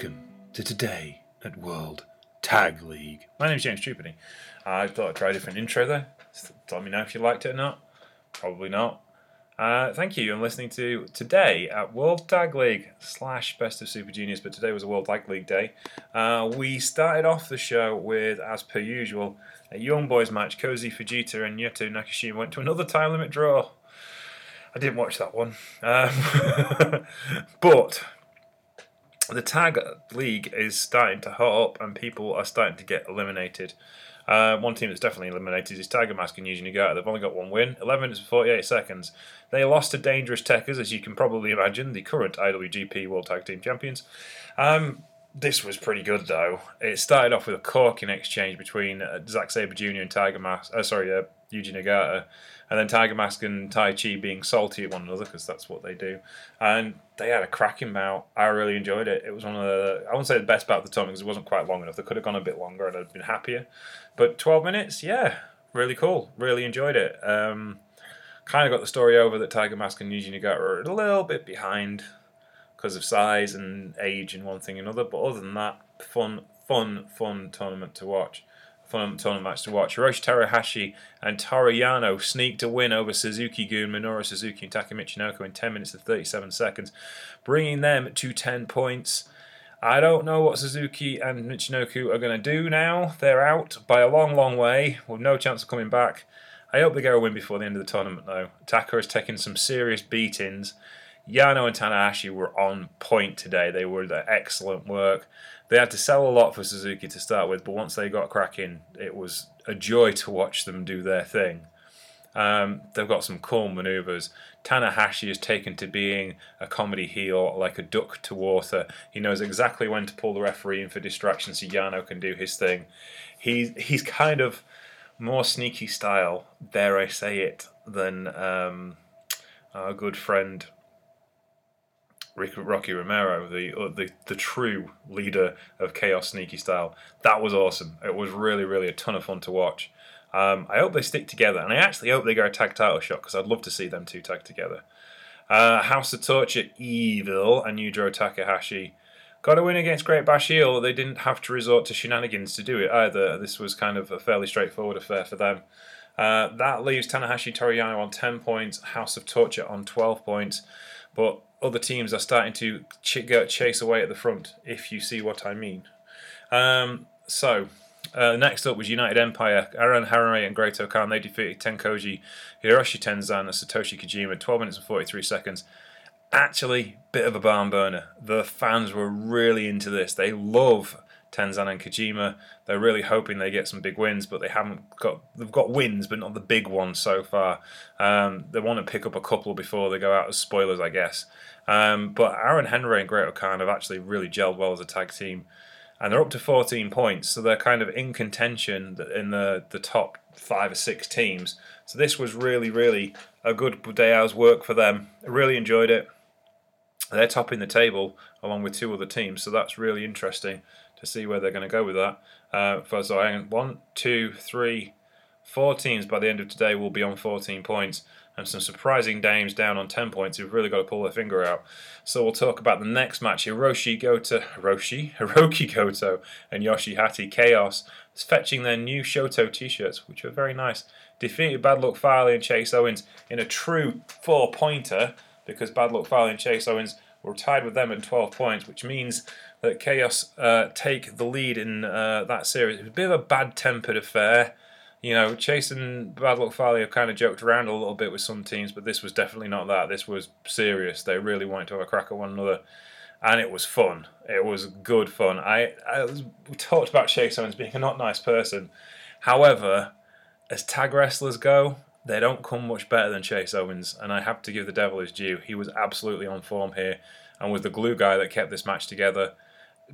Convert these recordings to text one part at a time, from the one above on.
Welcome to today at World Tag League. My name's James Trupany. I thought I'd try a different intro there. Tell me now if you liked it or not. Probably not. Uh, thank you. I'm listening to today at World Tag League slash Best of Super Juniors, but today was a World Tag League day. Uh, we started off the show with, as per usual, a Young Boys match. Koji Fujita and Yuto Nakashima went to another time limit draw. I didn't watch that one. Um, but the tag league is starting to hot up and people are starting to get eliminated. Uh, one team that's definitely eliminated is Tiger Mask and Yuji Nagata. They've only got one win, 11 minutes and 48 seconds. They lost to Dangerous Tekkers, as you can probably imagine, the current IWGP World Tag Team Champions. Um, this was pretty good though. It started off with a corking exchange between uh, Zack Sabre Jr. and Tiger Mask. Uh, sorry, uh, Yuji Nagata, and then Tiger Mask and Taichi being salty at one another because that's what they do. And they had a cracking bout. I really enjoyed it. It was one of the I won't say the best bout of the time because it wasn't quite long enough. They could have gone a bit longer and I'd been happier. But 12 minutes, yeah, really cool. Really enjoyed it. Um, kind of got the story over that Tiger Mask and Yuji Nagata are a little bit behind because of size and age and one thing and another. But other than that, fun, fun, fun tournament to watch. Fun tournament match to watch. Hiroshi Tanahashi and Toru Yano sneaked a win over Suzuki Gun, Minoru Suzuki, and Taka Michinoku in 10 minutes and 37 seconds, bringing them to 10 points. I don't know what Suzuki and Michinoku are going to do now. They're out by a long, long way with no chance of coming back. I hope they get a win before the end of the tournament, though. Taka has taken some serious beatings. Yano and Tanahashi were on point today. They were the excellent work. They had to sell a lot for Suzuki to start with, but once they got cracking, it was a joy to watch them do their thing. Um, they've got some cool maneuvers. Tanahashi is taken to being a comedy heel like a duck to water. He knows exactly when to pull the referee in for distraction so Yano can do his thing. He's he's kind of more sneaky style, dare I say it, than um, our good friend Rocky Romero, the uh, the the true leader of Chaos Sneaky Style. That was awesome. It was really really a ton of fun to watch. Um, I hope they stick together, and I actually hope they get a tag title shot because I'd love to see them two tag together. Uh, House of Torture Evil and Yujiro Takahashi got a win against Great Bash Heel. They didn't have to resort to shenanigans to do it either. This was kind of a fairly straightforward affair for them. Uh, that leaves Tanahashi Toru Yano on 10 points, House of Torture on 12 points. But other teams are starting to ch- chase away at the front, if you see what I mean. Um, so, uh, next up was United Empire. Aaron Henare and Great Khan. They defeated Tenkoji, Hiroshi Tenzan, and Satoshi Kojima. 12 minutes and 43 seconds. Actually, bit of a barn burner. The fans were really into this. They love Tenzan and Kojima. They're really hoping they get some big wins, but they haven't got. They've got wins, but not the big ones so far. Um, they want to pick up a couple before they go out as spoilers, I guess. Um, but Aaron Henare and Great-O-Khan have actually really gelled well as a tag team, and they're up to 14 points, so they're kind of in contention in the the top five or six teams. So this was really, really a good day out's work for them. I really enjoyed it. They're topping the table along with two other teams, so that's really interesting to see where they're going to go with that. Uh, for so one, two, three, four teams by the end of today will be on 14 points, and some surprising names down on 10 points who've really got to pull their finger out. So we'll talk about the next match: Hiroshi Goto, Hiroshi, Hiroki Goto, and Yoshi-Hashi Chaos fetching their new Shoto t-shirts, which are very nice. Defeated Bad Luck Fale and Chase Owens in a true four-pointer because Bad Luck Fale and Chase Owens were tied with them at 12 points, which means that Chaos uh, take the lead in uh, that series. It was a bit of a bad tempered affair. You know, Chase and Bad Luck Fale have kind of joked around a little bit with some teams, but this was definitely not that. This was serious. They really wanted to have a crack at one another. And it was fun. It was good fun. I, I was, we talked about Chase Owens being a not nice person. However, as tag wrestlers go, they don't come much better than Chase Owens, and I have to give the devil his due. He was absolutely on form here, and was the glue guy that kept this match together.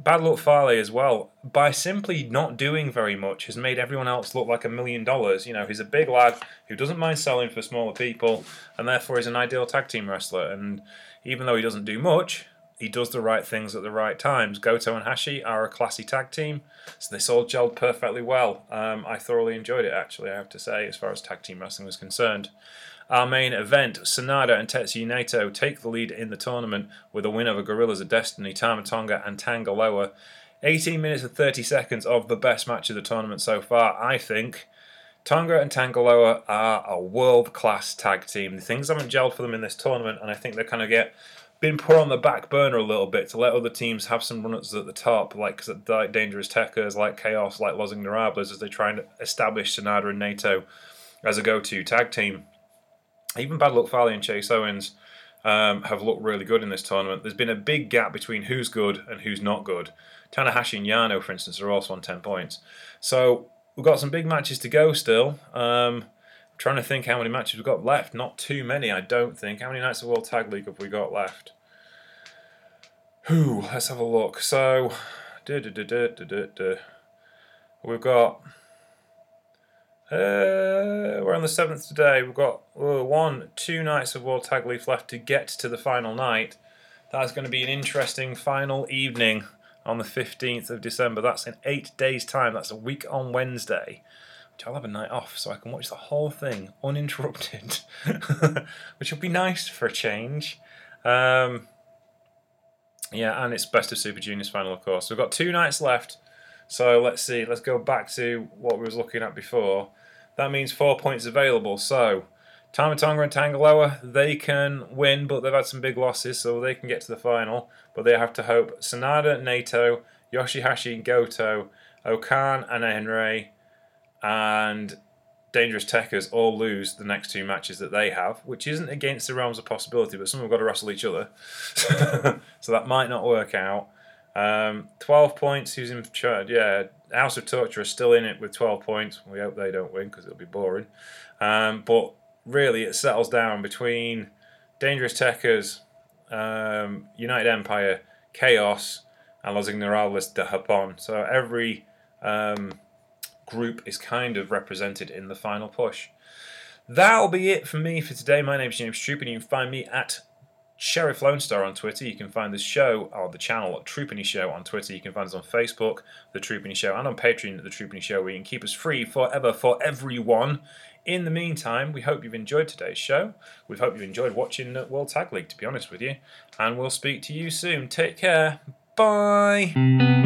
Bad Luck Fale as well, by simply not doing very much, has made everyone else look like a million dollars. You know, he's a big lad who doesn't mind selling for smaller people, and therefore is an ideal tag team wrestler. And even though he doesn't do much, he does the right things at the right times. Goto and Hashi are a classy tag team, so this all gelled perfectly well. Um, I thoroughly enjoyed it, actually, I have to say, as far as tag team wrestling was concerned. Our main event, Sanada and Tetsuya Naito take the lead in the tournament with a win over Gorillas of Destiny, Tama Tonga, and Tanga Loa. 18 minutes and 30 seconds of the best match of the tournament so far, I think. Tonga and Tanga Loa are a world class tag team. The things haven't gelled for them in this tournament, and I think they kind of get been put on the back burner a little bit to let other teams have some runners at the top, like, like Dangerous Tekkers, like Chaos, like Los Ingobernables, as they try and establish Sanada and Naito as a go to tag team. Even Bad Luck Fale and Chase Owens um, have looked really good in this tournament. There's been a big gap between who's good and who's not good. Tanahashi and Yano, for instance, are also on 10 points. So we've got some big matches to go still. Um, trying to think how many matches we've got left. Not too many, I don't think. How many nights of World Tag League have we got left? Who? Let's have a look. So, duh, duh, duh, we've got. Uh, we're on the seventh today. We've got uh, one, two nights of World Tag League left to get to the final night. That's going to be an interesting final evening on the 15th of December. That's in eight days' time. That's a week on Wednesday I'll have a night off so I can watch the whole thing uninterrupted, which will be nice for a change. Um, yeah, and it's Best of Super Juniors final, of course. So we've got two nights left. So let's see. Let's go back to what we was looking at before. That means four points available. So Tama Tonga and Tanga Loa, they can win, but they've had some big losses, so they can get to the final. But they have to hope Sanada, Naito, Yoshihashi, Goto, O-Khan, and Henare and Dangerous Tekkers all lose the next two matches that they have, which isn't against the realms of possibility, but some have got to wrestle each other. so that might not work out. Um, 12 points, who's in charge? Yeah, House of Torture is still in it with 12 points. We hope they don't win because it'll be boring. Um, but really, it settles down between Dangerous Techers, um, United Empire, Chaos, and Los Ingobernables de Japón. So every um, group is kind of represented in the final push. That'll be it for me for today. My name is James Troop, and you can find me at Sheriff Lone Star on Twitter. You can find the show or the channel at Troopany Show on Twitter. You can find us on Facebook, The Troopany Show, and on Patreon, The Troopany Show, where you can keep us free forever for everyone. In the meantime, we hope you've enjoyed today's show. We hope you've enjoyed watching World Tag League, to be honest with you. And we'll speak to you soon. Take care. Bye.